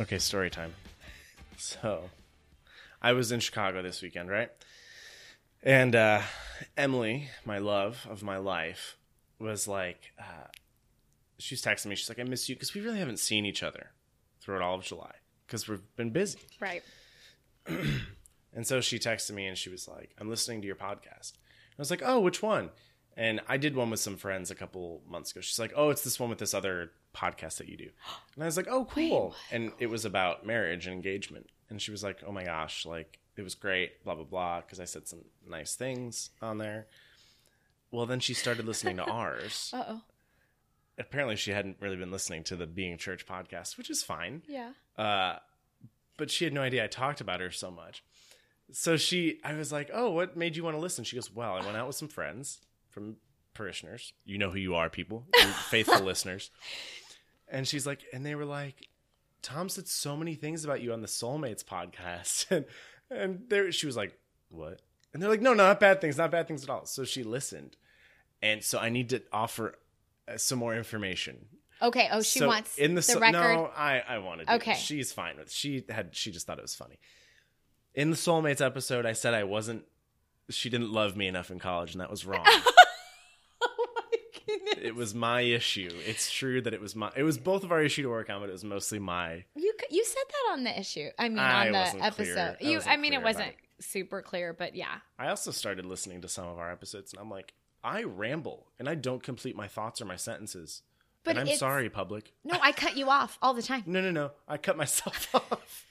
Okay, story time. So, I was in Chicago this weekend, right? And uh, Emily, my love of my life, was like, uh, she's texting me. She's like, I miss you because we really haven't seen each other throughout all of July because we've been busy. Right. And so she texted me and she was like, I'm listening to your podcast. I was like, oh, which one? And I did one with some friends a couple months ago. She's like, oh, it's this one with this other podcast that you do. And I was like, oh, cool. and it was about marriage and engagement. And she was like, oh my gosh, like it was great, blah, blah, blah, because I said some nice things on there. Well, then she started listening to ours. Uh oh. Apparently, she hadn't really been listening to the Being Church podcast, which is fine. Yeah. Uh, but she had no idea I talked about her so much. So she, I was like, "Oh, what made you want to listen?" She goes, "Well, I went out with some friends from parishioners. You know who you are, people, faithful listeners." And she's like, and they were like, "Tom said so many things about you on the Soulmates podcast," and and there she was like, "What?" And they're like, "No, no, not bad things, not bad things at all." So she listened, and so I need to offer uh, some more information Okay. Oh, she so wants in the, the so- record. No, I I wanted. Okay. she's fine with. She had. She just thought it was funny. In the Soulmates episode, I said I wasn't. She didn't love me enough in college, and that was wrong. it was my issue. It's true that it was my. It was both of our issue to work on, but it was mostly my. You you said that on the issue. I mean, I on the wasn't clear. episode. I You. I mean, it wasn't super clear, but yeah. I also started listening to some of our episodes, and I'm like, I ramble, and I don't complete my thoughts or my sentences. But and I'm sorry, public. No, I cut you off all the time. No, no, no. I cut myself off.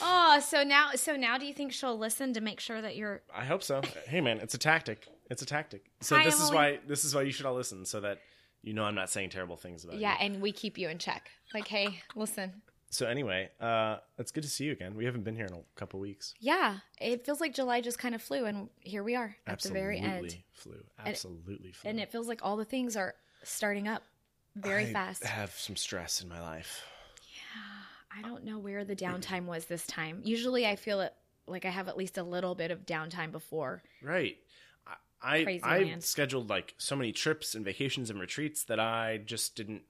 Oh, so now, so now, do you think she'll listen to make sure that you're? I hope so. Hey man, it's a tactic. It's a tactic. So Hi, this is why this is why you should all listen so that you know I'm not saying terrible things about Yeah, you. and we keep you in check. Like, hey, listen. So anyway, uh it's good to see you again. We haven't been here in a couple weeks. Yeah, it feels like July just kind of flew, and here we are at Absolutely the very end, Absolutely flew. Absolutely flew. and it feels like all the things are starting up very I fast. I have some stress in my life. Yeah, I don't know where the downtime was this time. Usually, I feel it like I have at least a little bit of downtime before. Right. I Crazy I, man. scheduled like so many trips and vacations and retreats that I just didn't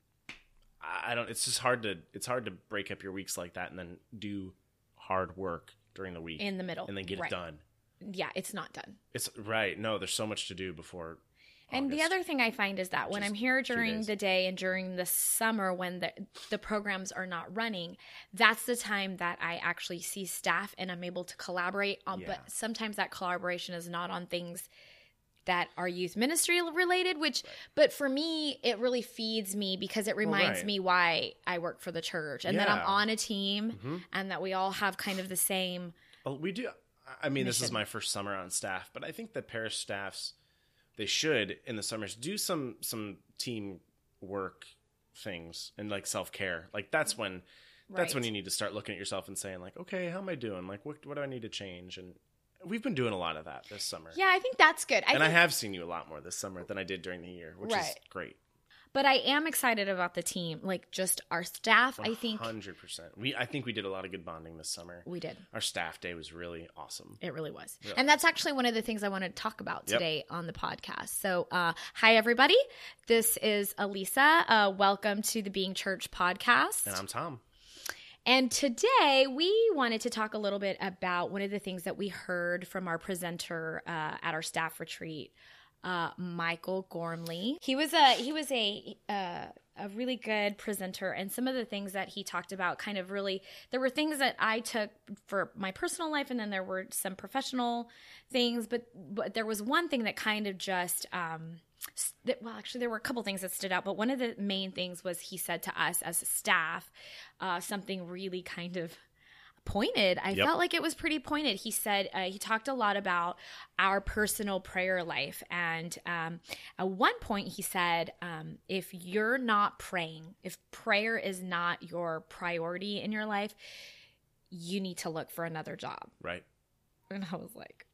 I don't it's just hard to it's hard to break up your weeks like that and then do hard work during the week in the middle and then get Right. it done. Yeah, it's not done. It's right. No, there's so much to do before. And the other thing I find is that when I'm here during the day and during the summer when the the programs are not running, that's the time that I actually see staff and I'm able to collaborate on Yeah. but sometimes that collaboration is not on things that are youth ministry related which but for me it really feeds me because it reminds right. me why I work for the church and that I'm on a team Mhm. and that we all have kind of the same Well, we do. I mean, this is my first summer on staff, but I think the parish staffs they should in the summers do some some team work things and like self care. Like that's when that's when you need to start looking at yourself and saying like, okay, how am I doing? Like, what what do I need to change? And we've been doing a lot of that this summer. Yeah, I think that's good. I and think I have seen you a lot more this summer than I did during the year, which is great. But I am excited about the team, like just our staff. I think hundred percent. We I think we did a lot of good bonding this summer. we did. Our staff day was really awesome. It really was. Yeah. And that's actually one of the things I want to talk about Yep. today on the podcast. So, uh, hi, everybody. This is Alissa. Uh, welcome to the Being Church podcast. And I'm Tom. And today we wanted to talk a little bit about one of the things that we heard from our presenter uh, at our staff retreat, uh, Michael Gormley. He was a he was a uh, a really good presenter, and some of the things that he talked about kind of really there were things that I took for my personal life, and then there were some professional things, but but there was one thing that kind of just. Um, well, actually, there were a couple things that stood out, but one of the main things was he said to us as a staff uh, something really kind of pointed. I Yep. felt like it was pretty pointed. He said uh, he talked a lot about our personal prayer life, and um, at one point he said, um, "If you're not praying, if prayer is not your priority in your life, you need to look for another job." Right. And I was like,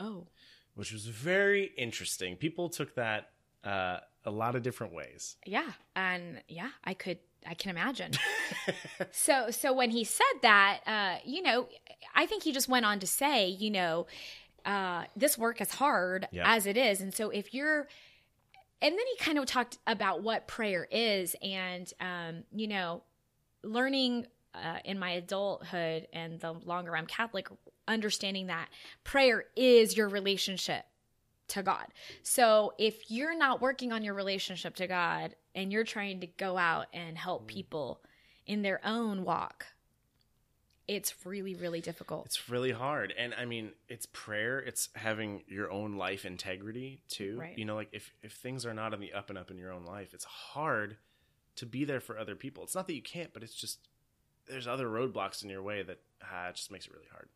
"Oh, which was very interesting. People took that uh, a lot of different ways. yeah," and yeah, I could. I can imagine. so so when he said that uh you know i think he just went on to say you know uh this work is hard as it is and so if you're and then he kind of talked about what prayer is and um you know learning uh, in my adulthood and the longer I'm Catholic, understanding that prayer is your relationship to God. So if you're not working on your relationship to God and you're trying to go out and help people in their own walk, it's really, really difficult. It's really hard. And I mean, it's prayer, it's having your own life integrity too. Right. You know, like if, if things are not on the up and up in your own life, it's hard to be there for other people. It's not that you can't, but it's just there's other roadblocks in your way that ah, it just makes it really hard.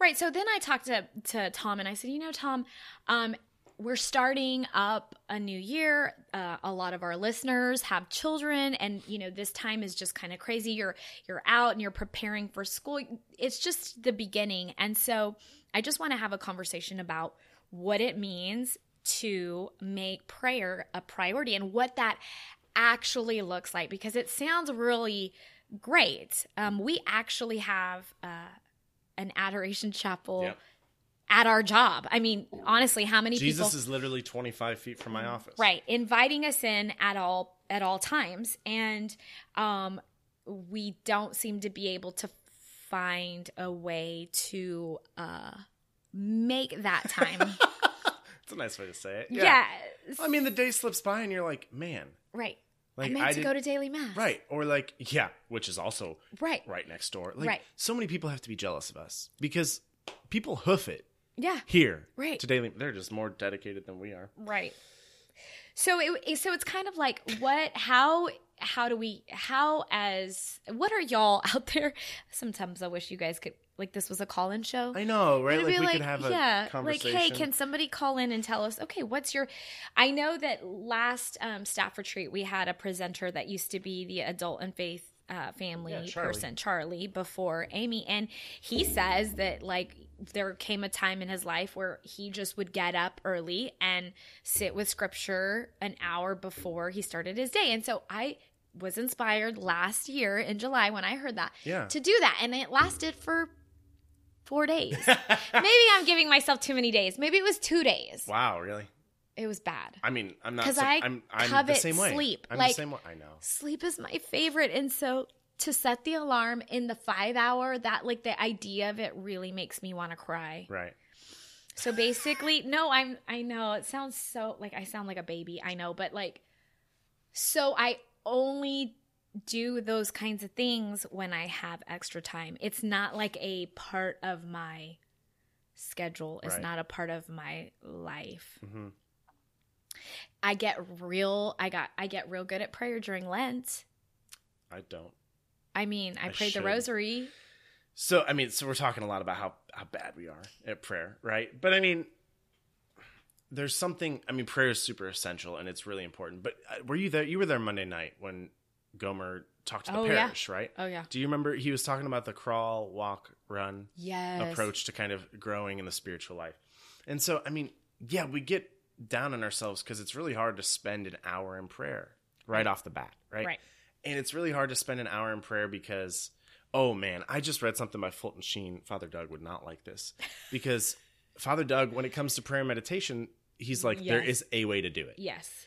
Right. So then I talked to, to Tom and I said, you know, Tom, um, we're starting up a new year. Uh, a lot of our listeners have children, and you know this time is just kind of crazy. You're you're out and you're preparing for school. It's just the beginning, and so I just want to have a conversation about what it means to make prayer a priority and what that actually looks like because it sounds really great. Um, we actually have uh, an adoration chapel Yep. at our job. I mean, honestly, how many people Jesus people is literally 25 feet from my office. right inviting us in at all at all times and um we don't seem to be able to find a way to uh make that time It's a nice way to say it. yeah, I mean, the day slips by and you're like, man, right like i meant to did- go to daily mass Right. Or like, yeah, which is also right right next door. Like, Right. so many people have to be jealous of us because people hoof it yeah here. Right. To daily, they're just more dedicated than we are. Right. So it so it's kind of like what how how do we how as what are y'all out there? Sometimes I wish you guys could like this was a call in show. I know, right? Like we could have a yeah, like hey, can somebody call in and tell us? Okay, what's your? I know that last um, staff retreat we had a presenter that used to be the adult and faith uh, family Yeah, Charlie. person, Charlie, before Amy, and he says that like there came a time in his life where he just would get up early and sit with scripture an hour before he started his day, and so I was inspired last year in July when I heard that Yeah. to do that, and it lasted for four days. Maybe I'm giving myself too many days. Maybe it was two days. wow, really? It was bad. I mean, I'm not. 'Cause so- I I'm, I'm the covet same way. sleep. I'm Like- the same way. I know. Sleep is my favorite. And so to set the alarm in the five hour, that like the idea of it really makes me want to cry. Right. So basically, no, I'm, I know it sounds so like I sound like a baby. I know, but like, so I only do those kinds of things when I have extra time. It's not like a part of my schedule. It's Right. not a part of my life. hmm I get real I got I get real good at prayer during Lent. I don't. I mean, I, I prayed should. the rosary. So I mean, so we're talking a lot about how how bad we are at prayer, right? But I mean, there's something. I mean, prayer is super essential and it's really important. But uh, were you there? You were there Monday night when Gomer talked to the Oh, yeah. parish, right? Oh yeah. Do you remember he was talking about the crawl, walk, run Yes. approach to kind of growing in the spiritual life? And so, I mean, yeah, we get down on ourselves because it's really hard to spend an hour in prayer right off the bat, right? Right. And it's really hard to spend an hour in prayer because, oh man, I just read something by Fulton Sheen. Father Doug would not like this because Father Doug, when it comes to prayer and meditation, he's like, there Yes. is a way to do it. Yes.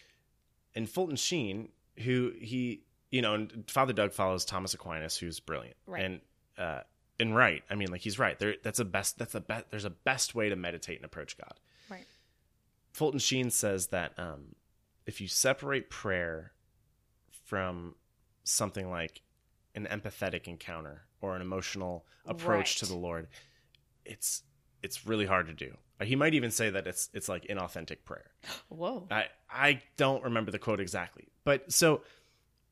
And Fulton Sheen, who he, you know, and Father Doug follows Thomas Aquinas, who's brilliant Right. and uh, and right. I mean, like he's right. There, that's a best. That's a best. There's a best way to meditate and approach God. Right. Fulton Sheen says that um, if you separate prayer from something like an empathetic encounter or an emotional approach to the Lord, it's it's really hard to do. He might even say that it's it's like inauthentic prayer. Whoa. I I don't remember the quote exactly, but so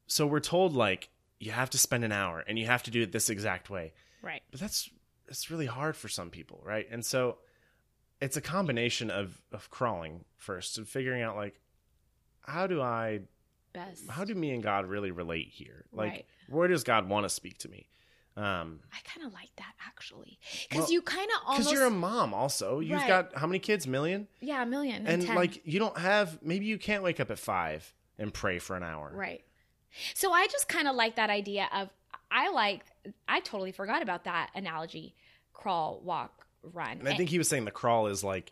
so we're told like you have to spend an hour and you have to do it this exact way, Right. but that's that's really hard for some people, right? And so it's a combination of of crawling first and figuring out like how do I Best. how do me and God really relate here? Like Right. where does God want to speak to me? Um I kind of like that actually, because Well, you kind of because you're a mom also. You've Right. got how many kids? Million? yeah a million And 10. like you don't have maybe you can't wake up at 5 and pray for an hour. right. So I just kind of like that idea of I like I totally forgot about that analogy: crawl, walk, run. And I think he was saying the crawl is like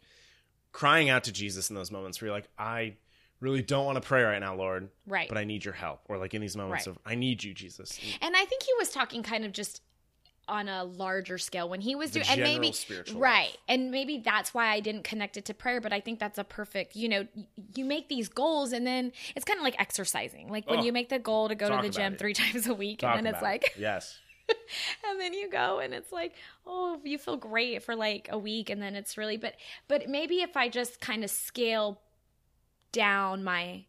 crying out to Jesus in those moments where you're like, I really don't want to pray right now, Lord, Right. but I need your help. Or like in these moments Right. of I need you, Jesus. And I think he was talking kind of just on a larger scale when he was The doing and maybe spiritual right life. and maybe that's why i didn't connect it to prayer but i think that's a perfect you know you make these goals and then it's kind of like exercising like when Oh, you make the goal to go to the gym it. three times a week Talk and then it's it. like yes, and then you go and it's like oh you feel great for like a week and then it's really but but maybe if i just kind of scale down my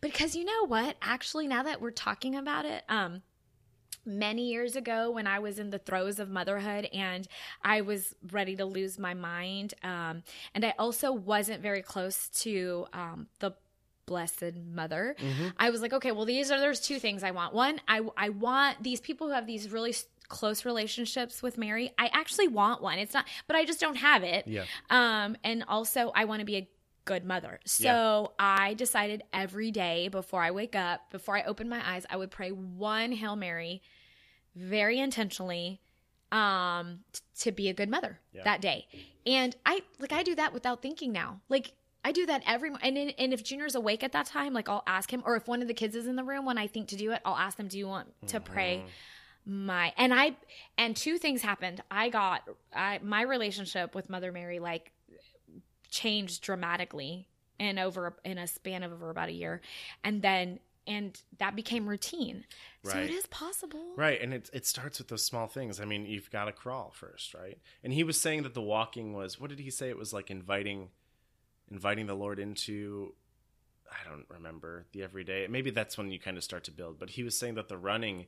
because you know what? Actually now that we're talking about it um many years ago when i was in the throes of motherhood and i was ready to lose my mind um and i also wasn't very close to um the blessed mother i was like okay well these are there's two things i want. One i i want these people who have these really close relationships with mary i actually want one. It's not but i just don't have it. Yeah, um, and also I want to be a good mother. So I decided every day before I wake up, before I open my eyes, I would pray one Hail Mary very intentionally um t- to be a good mother Yeah. that day. And I like I do that without thinking now. Like I do that every and then- and if Junior's awake at that time, like I'll ask him or if one of the kids is in the room when I think to do it, I'll ask them, "Do you want to pray?" my and i and two things happened i got I, my relationship with mother mary like changed dramatically in over in a span of over about a year and then and that became routine so it is possible right. And it it starts with those small things. I mean, you've got to crawl first, right? And he was saying that the walking was what did he say? It was like inviting, inviting the Lord into. I don't remember the everyday. Maybe that's when you kind of start to build. But he was saying that the running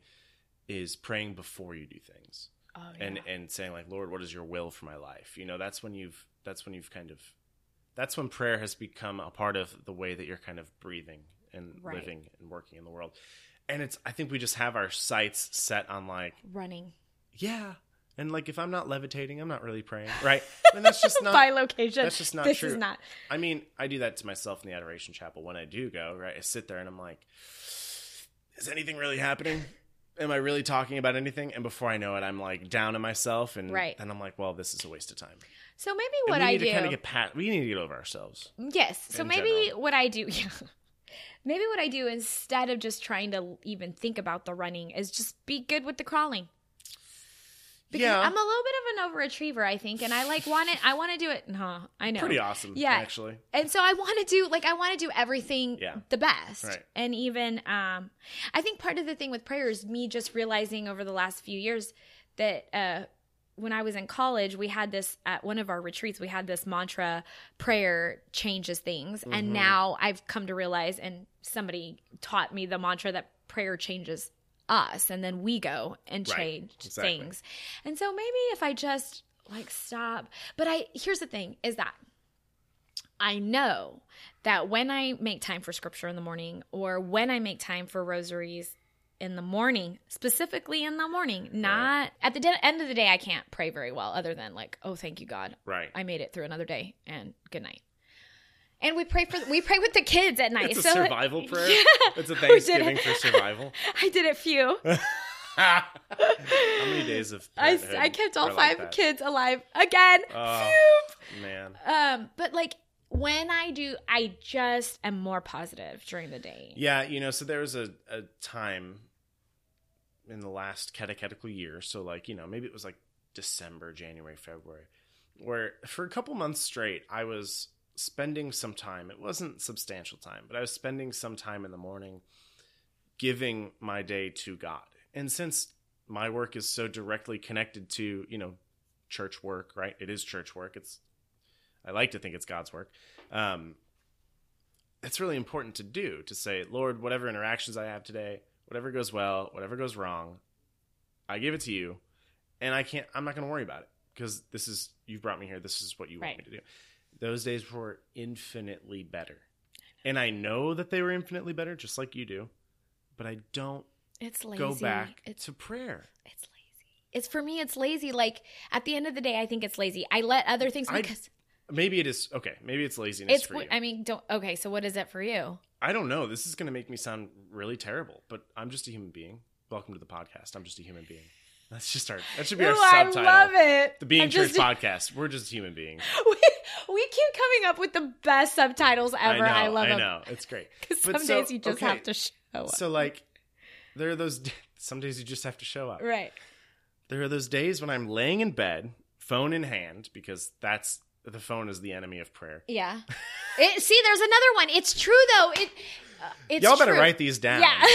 is praying before you do things. oh, and and saying like lord what is your will for my life you know that's when you've that's when you've kind of that's when prayer has become a part of the way that you're kind of breathing and Right. living and working in the world and it's i think we just have our sights set on like running yeah and like if i'm not levitating i'm not really praying right and that's just not by location that's just not this true. is not I mean, I do that to myself in the Adoration Chapel when I do go, right? I sit there and I'm like, is anything really happening? Am I really talking about anything? And before I know it, I'm like down on myself, and Right. then I'm like, well, this is a waste of time. so maybe And what we i need do to kind of get pat. We need to get over ourselves. Yes. So in maybe general. what I do, yeah. Maybe what I do instead of just trying to even think about the running is just be good with the crawling. Because yeah, I'm a little bit of an overachiever, I think, and I like want it. I want to do it. No, I know. pretty awesome. Yeah. actually. And so I want to do like I want to do everything Yeah. the best. Right. And even um I think part of the thing with prayer is me just realizing over the last few years that uh when I was in college, we had this at one of our retreats, we had this mantra prayer changes things. Mm-hmm. And now I've come to realize and somebody taught me the mantra that prayer changes us and then we go and Right. change Exactly. things. And so maybe if I just like stop, but I here's the thing is that I know that when I make time for scripture in the morning or when I make time for rosaries in the morning, specifically in the morning, not at the de- end of the day, I can't pray very well other than like, oh, thank you, God. Right. I made it through another day and good night. And we pray for we pray with the kids at night. It's a so survival prayer. Yeah. It's a Thanksgiving for survival. I did it few. How many days of I, I kept all are like five kids alive again. Oh. Man. Um, but like when I do, I just am more positive during the day. Yeah, you know, so there was a, a time in the last catechetical year, so like, you know, maybe it was like December, January, February, where for a couple months straight, I was spending some time. It wasn't substantial time, but I was spending some time in the morning giving my day to God. And since my work is so directly connected to, you know, church work, right? It is church work. It's I like to think it's God's work. Um, it's really important to do to say, Lord, whatever interactions I have today, whatever goes well, whatever goes wrong, I give it to you, and I can't. I'm not going to worry about it because this is you've brought me here. This is what you Right. want me to do. Those days were infinitely better, and I know that they were infinitely better, just like you do, but I don't It's lazy. go back It's to prayer. it's lazy. It's for me. It's lazy. Like at the end of the day, I think it's lazy. I let other things I- Maybe it is okay. Maybe it's laziness it's. for you. I mean, don't. Okay, so what is it for you? I don't know. This is going to make me sound really terrible, but I'm just a human being. Welcome to the podcast. I'm just a human being. That's just our. That should be our Ooh, I subtitle. love it. The Being Church just- podcast. We're just human beings. we, we keep coming up with the best subtitles ever. I I, know. love I them. know. It's great. Because some so- days you just okay. have to show up. So like, there are those. Some days you just have to show up. right. There are those days when I'm laying in bed, phone in hand, because that's the phone is the enemy of prayer. Yeah. It, see, there's another one. It's true though. It. Uh, it's Y'all better true. write these down. Yeah.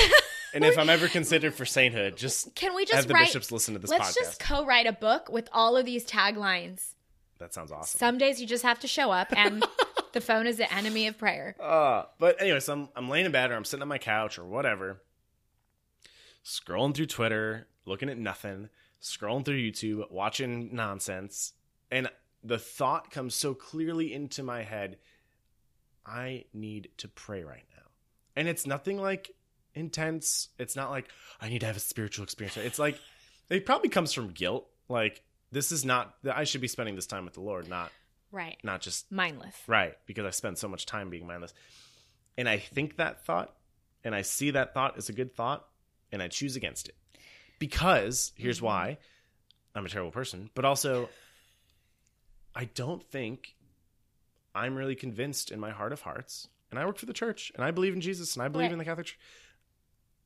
And if I'm ever considered for sainthood, just Can we just have the write? bishops listen to this let's podcast. just co-write a book with all of these taglines. That sounds awesome. Some days you just have to show up, and the phone is the enemy of prayer. Uh, but anyway, so I'm, I'm laying in bed or I'm sitting on my couch or whatever, scrolling through Twitter, looking at nothing, scrolling through YouTube, watching nonsense, and the thought comes so clearly into my head I need to pray right now. And it's nothing like intense. It's not like I need to have a spiritual experience. It's like it probably comes from guilt. Like this is not I should be spending this time with the Lord, not Right. not just Mindless. Right, because I spend so much time being mindless. And I think that thought, and I see that thought as a good thought, and I choose against it. Because, here's Mhm. why I'm a terrible person, but also, I don't think I'm really convinced in my heart of hearts. And I work for the church, and I believe in Jesus, and I believe Right. in the Catholic Church.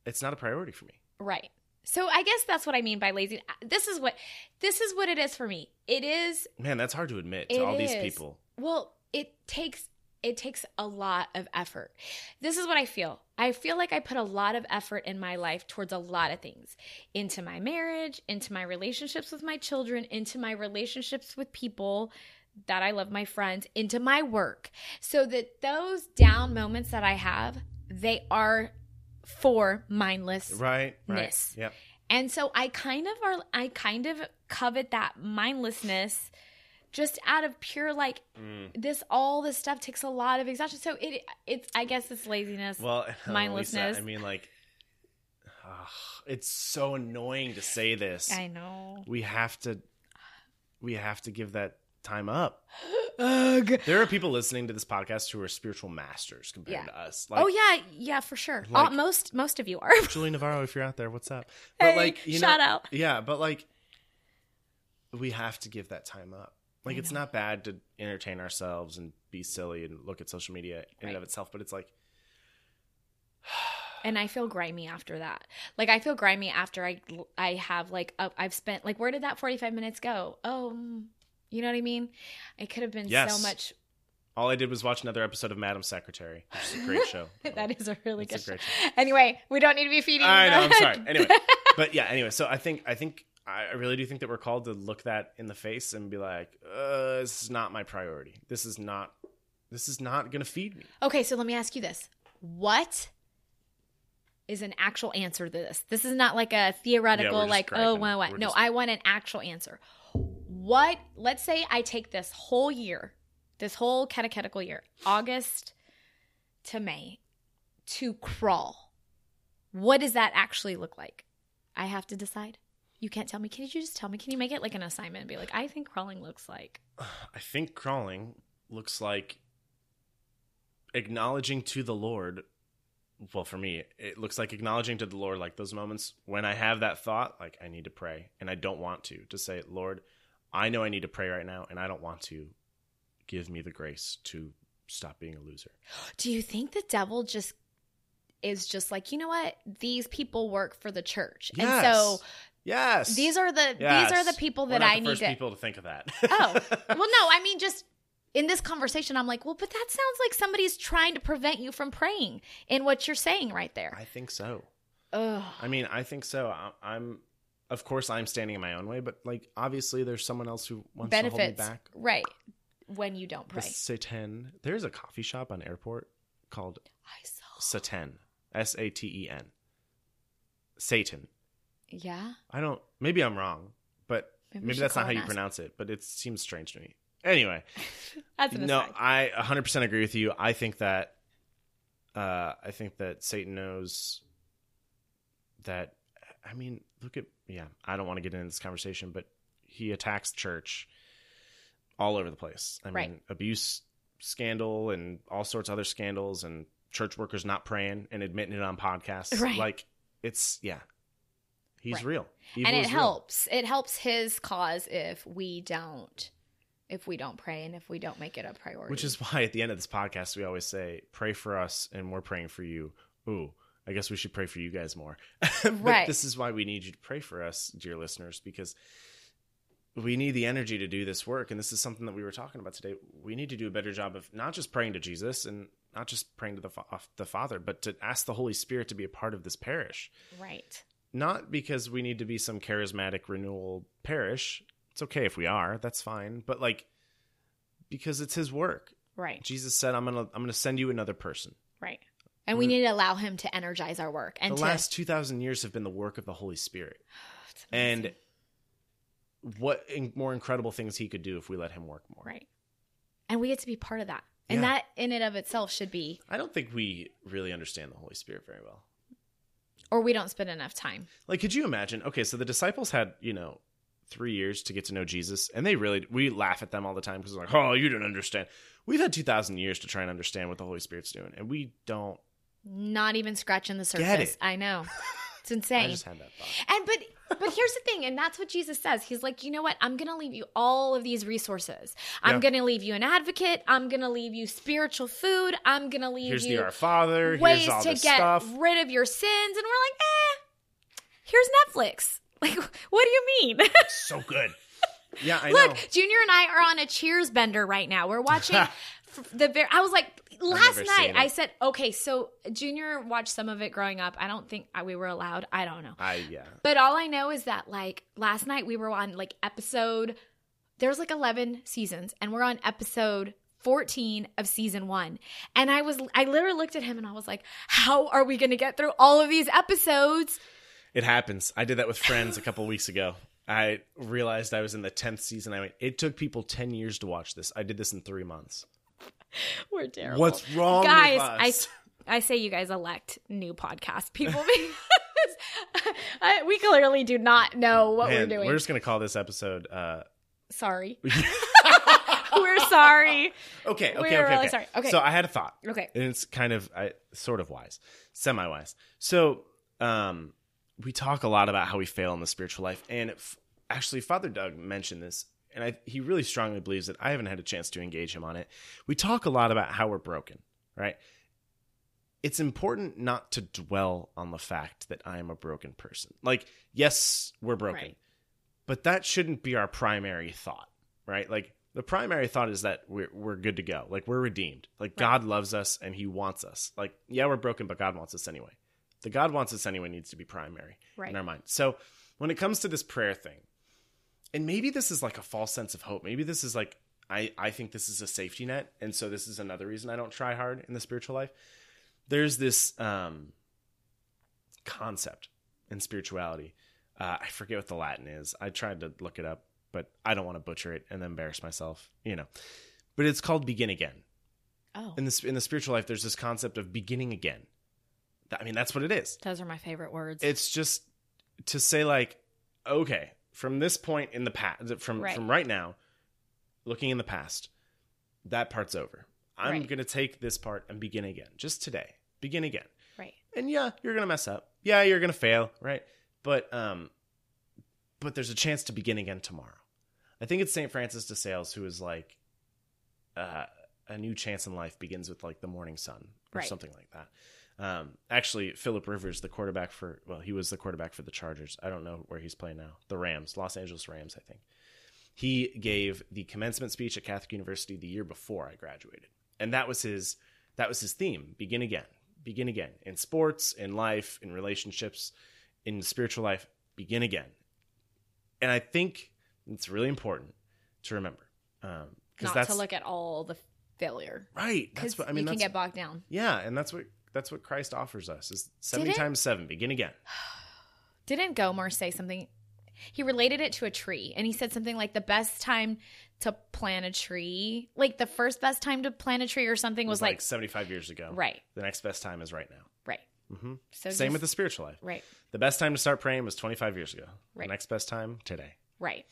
It's not a priority for me. Right. So I guess that's what I mean by lazy. This is what this is what it is for me. It is Man, that's hard to admit to all these people. well, it takes it takes a lot of effort. This is what I feel. I feel like I put a lot of effort in my life towards a lot of things. Into my marriage, into my relationships with my children, into my relationships with people that I love, my friends, into my work. So that those down moments that I have, they are for mindless Right? Right. Yep. And so I kind of are I kind of covet that mindlessness just out of pure like Mm. this all this stuff takes a lot of exhaustion. So it it's I guess it's laziness. Well, Mindlessness. Lisa, I mean, like, ugh, it's so annoying to say this. I know. we have to, we have to give that time up. Ugh. There are people listening to this podcast who are spiritual masters compared Yeah. to us. Like, oh yeah, yeah, for sure. like- Uh, most most of you are. Julie Navarro, if you're out there, what's up? But Hey, like, you shout know, out. yeah, but like, we have to give that time up. Like, it's not bad to entertain ourselves and be silly and look at social media in and of itself, but it's like, and I feel grimy after that. Like I feel grimy after I I have like i I've spent like where did that 45 minutes go? Oh, mm, you know what I mean? It could have been Yes. so much all I did was watch another episode of Madam Secretary, which is a great show. that is a really It's good a great show. Anyway, we don't need to be feeding. I know. I'm sorry. Anyway, but yeah. Anyway, so I think I think I really do think that we're called to look that in the face and be like, uh, "This is not my priority. This is not. This is not going to feed me." okay, so let me ask you this: What is an actual answer to this? This is not like a theoretical, just like, oh, what? No, just- I want an actual answer. What? Let's say I take this whole year, this whole catechetical year, August to May, to crawl. What does that actually look like? I have to decide. You can't tell me. Can you just tell me? Can you make it like an assignment and be like, I think crawling looks like. I think crawling looks like acknowledging to the Lord. Well, for me, it looks like acknowledging to the Lord, like those moments when I have that thought, like I need to pray, and I don't want to, to say, Lord, I know I need to pray right now, and I don't want to. Give me the grace to stop being a loser. Do you think the devil just is just like, you know what? These people work for the church. And so yes, these are the Yes. these are the people that I the need to people to think of that. Oh. Well, no, I mean just in this conversation I'm like, well, but that sounds like somebody's trying to prevent you from praying in what you're saying right there. I think so. Ugh. I mean, I think so. I, I'm, of course, I'm standing in my own way, but like, obviously, there's someone else who wants to hold me Benefits. back. Right. When you don't The pray. Satan. There's a coffee shop on airport called I saw. Satan. S A T E N. Satan. Yeah. I don't. Maybe I'm wrong, but Maybe maybe that's not how you ask. pronounce it. But it seems strange to me. Anyway, That's an no, aside. I 100% agree with you. I think that uh I think that Satan knows that I mean, look at yeah, I don't want to get into this conversation, but he attacks church all over the place. I Right. mean, abuse scandal and all sorts of other scandals and church workers not praying and admitting it on podcasts. Right. Like it's yeah. He's Right. real. Evil and it is real. helps. It helps his cause if we don't if we don't pray and if we don't make it a priority. Which is why at the end of this podcast we always say, "Pray for us, and we're praying for you." Ooh, I guess we should pray for you guys more. Right. This is why we need you to pray for us, dear listeners, because we need the energy to do this work, and this is something that we were talking about today. We need to do a better job of not just praying to Jesus and not just praying to the the Father, but to ask the Holy Spirit to be a part of this parish. right. Not because we need to be some charismatic renewal parish. It's okay if we are. That's fine. But like because it's his work. Right. Jesus said, "I'm gonna I'm gonna send you another person." Right. And we need to allow him to energize our work and the to last two thousand years have been the work of the Holy Spirit, and what in, more incredible things he could do if we let him work more. right. And we get to be part of that. And Yeah. that in and of itself should be I don't think we really understand the Holy Spirit very well. or we don't spend enough time. Like, could you imagine? Okay, so the disciples had you know three years to get to know Jesus, and they really we laugh at them all the time because it's like, oh, you didn't understand. We've had two thousand years to try and understand what the Holy Spirit's doing, and we don't. Not even scratching the surface. Get it. I know. It's I insane. just had that thought. And but but here's the thing, and that's what Jesus says. He's like, you know what? I'm gonna leave you all of these resources. I'm Yeah. gonna leave you an advocate. I'm gonna leave you spiritual food. I'm gonna leave Here's you the Our Father. ways Here's all to get stuff. rid of your sins. And we're like, eh, here's Netflix. Like, what do you mean? so good. Yeah, I Look, know. Junior and I are on a Cheers bender right now. We're watching the very. I was like last night. I said, okay, so Junior watched some of it growing up. I don't think we were allowed. I don't know. I yeah. But all I know is that like last night we were on like episode. There's like 11 seasons, and we're on episode 14 of season one. And I was, I literally looked at him and I was like, how are we going to get through all of these episodes? It happens. I did that with friends a couple weeks ago. I realized I was in the tenth season. I went. It took people ten years to watch this. I did this in three months. We're terrible. What's wrong, guys? with I? I say you guys elect new podcast people because I, we clearly do not know what Man, we're doing. we're just gonna call this episode. Uh, sorry. we're sorry. okay, okay, We're okay, really okay. sorry. Okay. So I had a thought, Okay. and it's kind of I, sort of wise, semi wise. So, um, we talk a lot about how we fail in the spiritual life, and f- actually, Father Doug mentioned this, and I, he really strongly believes that I haven't had a chance to engage him on it. We talk a lot about how we're broken, right? It's important not to dwell on the fact that I am a broken person. Like, yes, we're broken, Right. but that shouldn't be our primary thought, right? Like, the primary thought is that we're we're good to go. Like we're redeemed. Like God loves us and He wants us. Like yeah, we're broken, but God wants us anyway. The God wants us anyway needs to be primary Right. in our mind. So when it comes to this prayer thing, and maybe this is like a false sense of hope. Maybe this is like I I think this is a safety net, and so this is another reason I don't try hard in the spiritual life. There's this um concept in spirituality. Uh, I forget what the Latin is. I tried to look it up, but I don't want to butcher it and embarrass myself, you know. But it's called begin again. Oh, In the in the spiritual life, there's this concept of beginning again. I mean, that's what it is. those are my favorite words. It's just to say like, okay, from this point in the past, from Right. from right now, looking in the past, that part's over. I'm Right. gonna take this part and begin again, just today. Begin again. right. And yeah, you're gonna mess up. Yeah, you're gonna fail, right? But um, but there's a chance to begin again tomorrow. I think it's Saint Francis de Sales who is like, uh, a new chance in life begins with like the morning sun or Right. something like that. Um, actually, Philip Rivers, the quarterback for well, he was the quarterback for the Chargers. I don't know where he's playing now. The Rams, Los Angeles Rams, I think. He gave the commencement speech at Catholic University the year before I graduated, and that was his that was his theme: begin again, begin again in sports, in life, in relationships, in spiritual life. Begin again, and I think it's really important to remember because Not that's to look at all the failure right. because That's what I mean. you can get bogged down. yeah, and that's what that's what Christ offers us is seventy it? times seven. Begin again. Didn't Gomer say something? He related it to a tree, and he said something like the best time to plant a tree, like the first best time to plant a tree or something was, was like, like seventy five years ago. right, The next best time is right now. right. Mm-hmm. So Same just- with the spiritual life. right, The best time to start praying was 25 years ago. Right. The next best time today. right.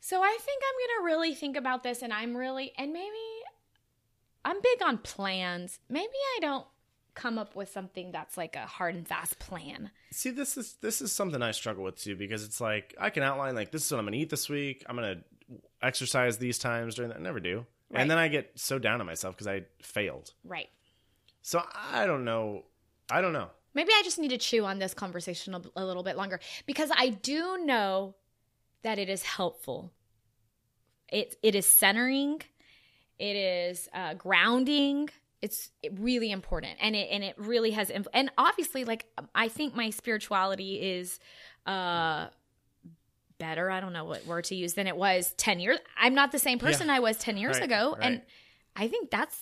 So I think I'm gonna really think about this, and I'm really, and maybe I'm big on plans. Maybe I don't come up with something that's like a hard and fast plan. See, this is this is something I struggle with too because it's like I can outline like this is what I'm gonna eat this week. I'm gonna exercise these times during that. I never do, Right. and then I get so down on myself because I failed. Right. So I don't know. I don't know. Maybe I just need to chew on this conversation a, a little bit longer because I do know that it is helpful. It it is centering, it is uh, grounding. It's really important, and it and it really has. Inf- and obviously, like I think my spirituality is uh better. I don't know what word to use than it was ten years. I'm not the same person I was ten years Right, ago, and. I think that's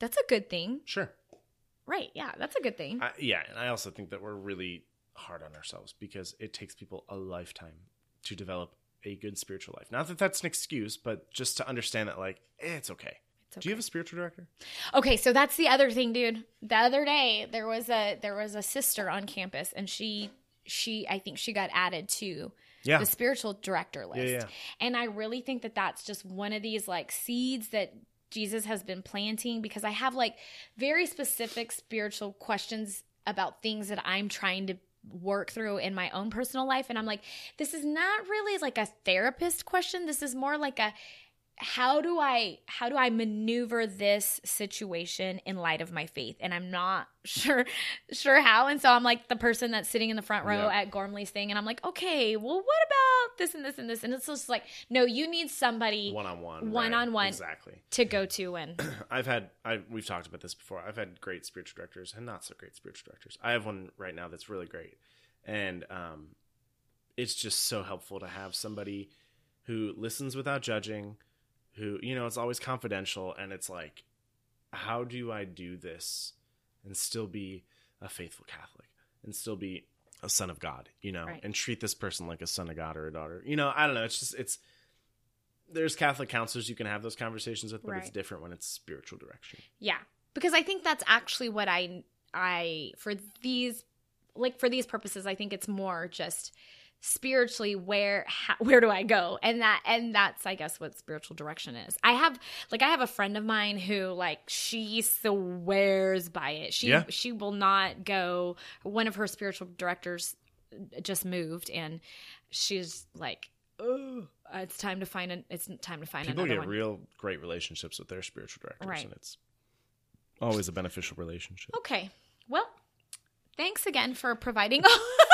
that's a good thing, Sure. right? Yeah, that's a good thing. I, yeah, and I also think that we're really hard on ourselves because it takes people a lifetime to develop a good spiritual life. Not that that's an excuse, but just to understand that like eh, it's okay. It's Do you have a spiritual director? Okay, so that's the other thing, dude. The other day there was a there was a sister on campus and she she I think she got added to Yeah. the spiritual director list. yeah. And I really think that that's just one of these like seeds that Jesus has been planting because I have like very specific spiritual questions about things that I'm trying to work through in my own personal life. And I'm like this is not really like a therapist question. This is more like a how do I how do I maneuver this situation in light of my faith? And I'm not sure sure how. And so I'm like the person that's sitting in the front row Yeah. at Gormley's thing, and I'm like, okay, well, what about this and this and this? And it's just like, no, you need somebody One on one. One-on-one. Exactly. to go to and I've had I we've talked about this before. I've had great spiritual directors and not so great spiritual directors. I have one right now that's really great. And um it's just so helpful to have somebody who listens without judging, who you know, it's always confidential and it's like how do I do this and still be a faithful Catholic and still be a son of God, you know, Right. and treat this person like a son of God or a daughter. You know, I don't know, it's just it's there's Catholic counselors you can have those conversations with, but it's different when it's spiritual direction. Yeah, because I think that's actually what I I for these like for these purposes I think it's more just spiritually where how, where do I go and that and that's I guess what spiritual direction is. I have like I have a friend of mine who like she swears by it. She Yeah. she will not go one of her spiritual directors just moved and she's like oh it's time to find an it's time to find People another get one. real great relationships with their spiritual directors, Right. and it's always a beneficial relationship. Okay. Well, thanks again for providing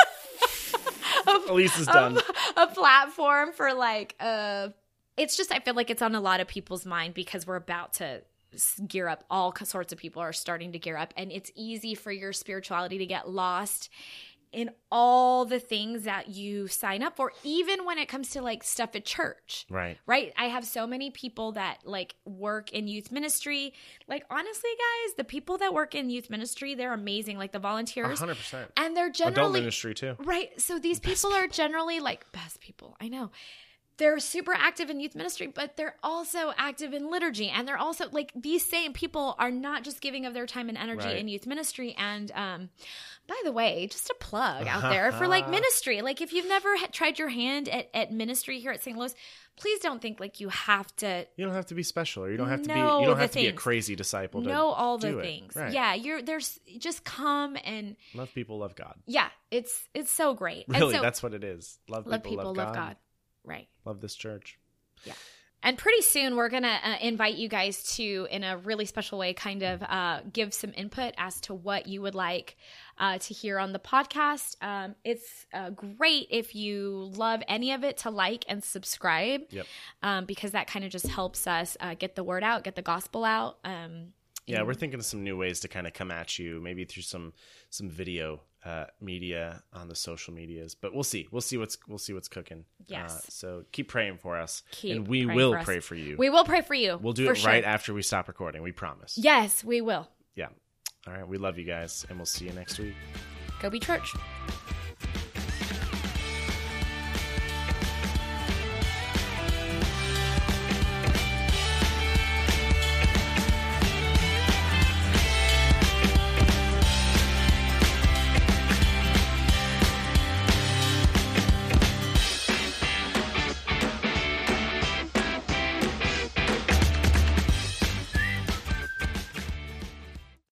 Elise is done. a platform for like uh it's just I feel like it's on a lot of people's mind because we're about to gear up all sorts of people are starting to gear up and it's easy for your spirituality to get lost in all the things that you sign up for even when it comes to like stuff at church Right. right? I have so many people that like work in youth ministry. Like honestly, guys, the people that work in youth ministry, they're amazing. Like the volunteers, hundred percent. and they're generally Adult ministry too. right. So these people are generally like best people. I know. They're super active in youth ministry, but they're also active in liturgy. And they're also like these same people are not just giving of their time and energy Right. in youth ministry. And um, by the way, just a plug out there for like ministry. Like if you've never ha- tried your hand at, at ministry here at St. Louis, please don't think like you have to You don't have to be special, or you don't have to be. You don't have to be a crazy disciple. To know all the things. Right. Yeah, you're there's just come and Love people, love God. yeah, it's it's so great. And Really, so- that's what it is. Love, love people, people, love God. Right. Love this church. Yeah. And pretty soon we're going to uh, invite you guys to, in a really special way, kind of uh, give some input as to what you would like uh, to hear on the podcast. Um, it's uh, great if you love any of it to like and subscribe Yep. um, because that kind of just helps us uh, get the word out, get the gospel out. Um, Yeah, we're thinking of some new ways to kind of come at you, maybe through some some video uh, media on the social medias. But we'll see. We'll see what's we'll see what's cooking. Yes. Uh, so keep praying for us, Keep and we will for pray for you. we will pray for you. we'll do it sure. right after we stop recording. We promise. Yes, we will. Yeah. All right. We love you guys, and we'll see you next week. Go be church.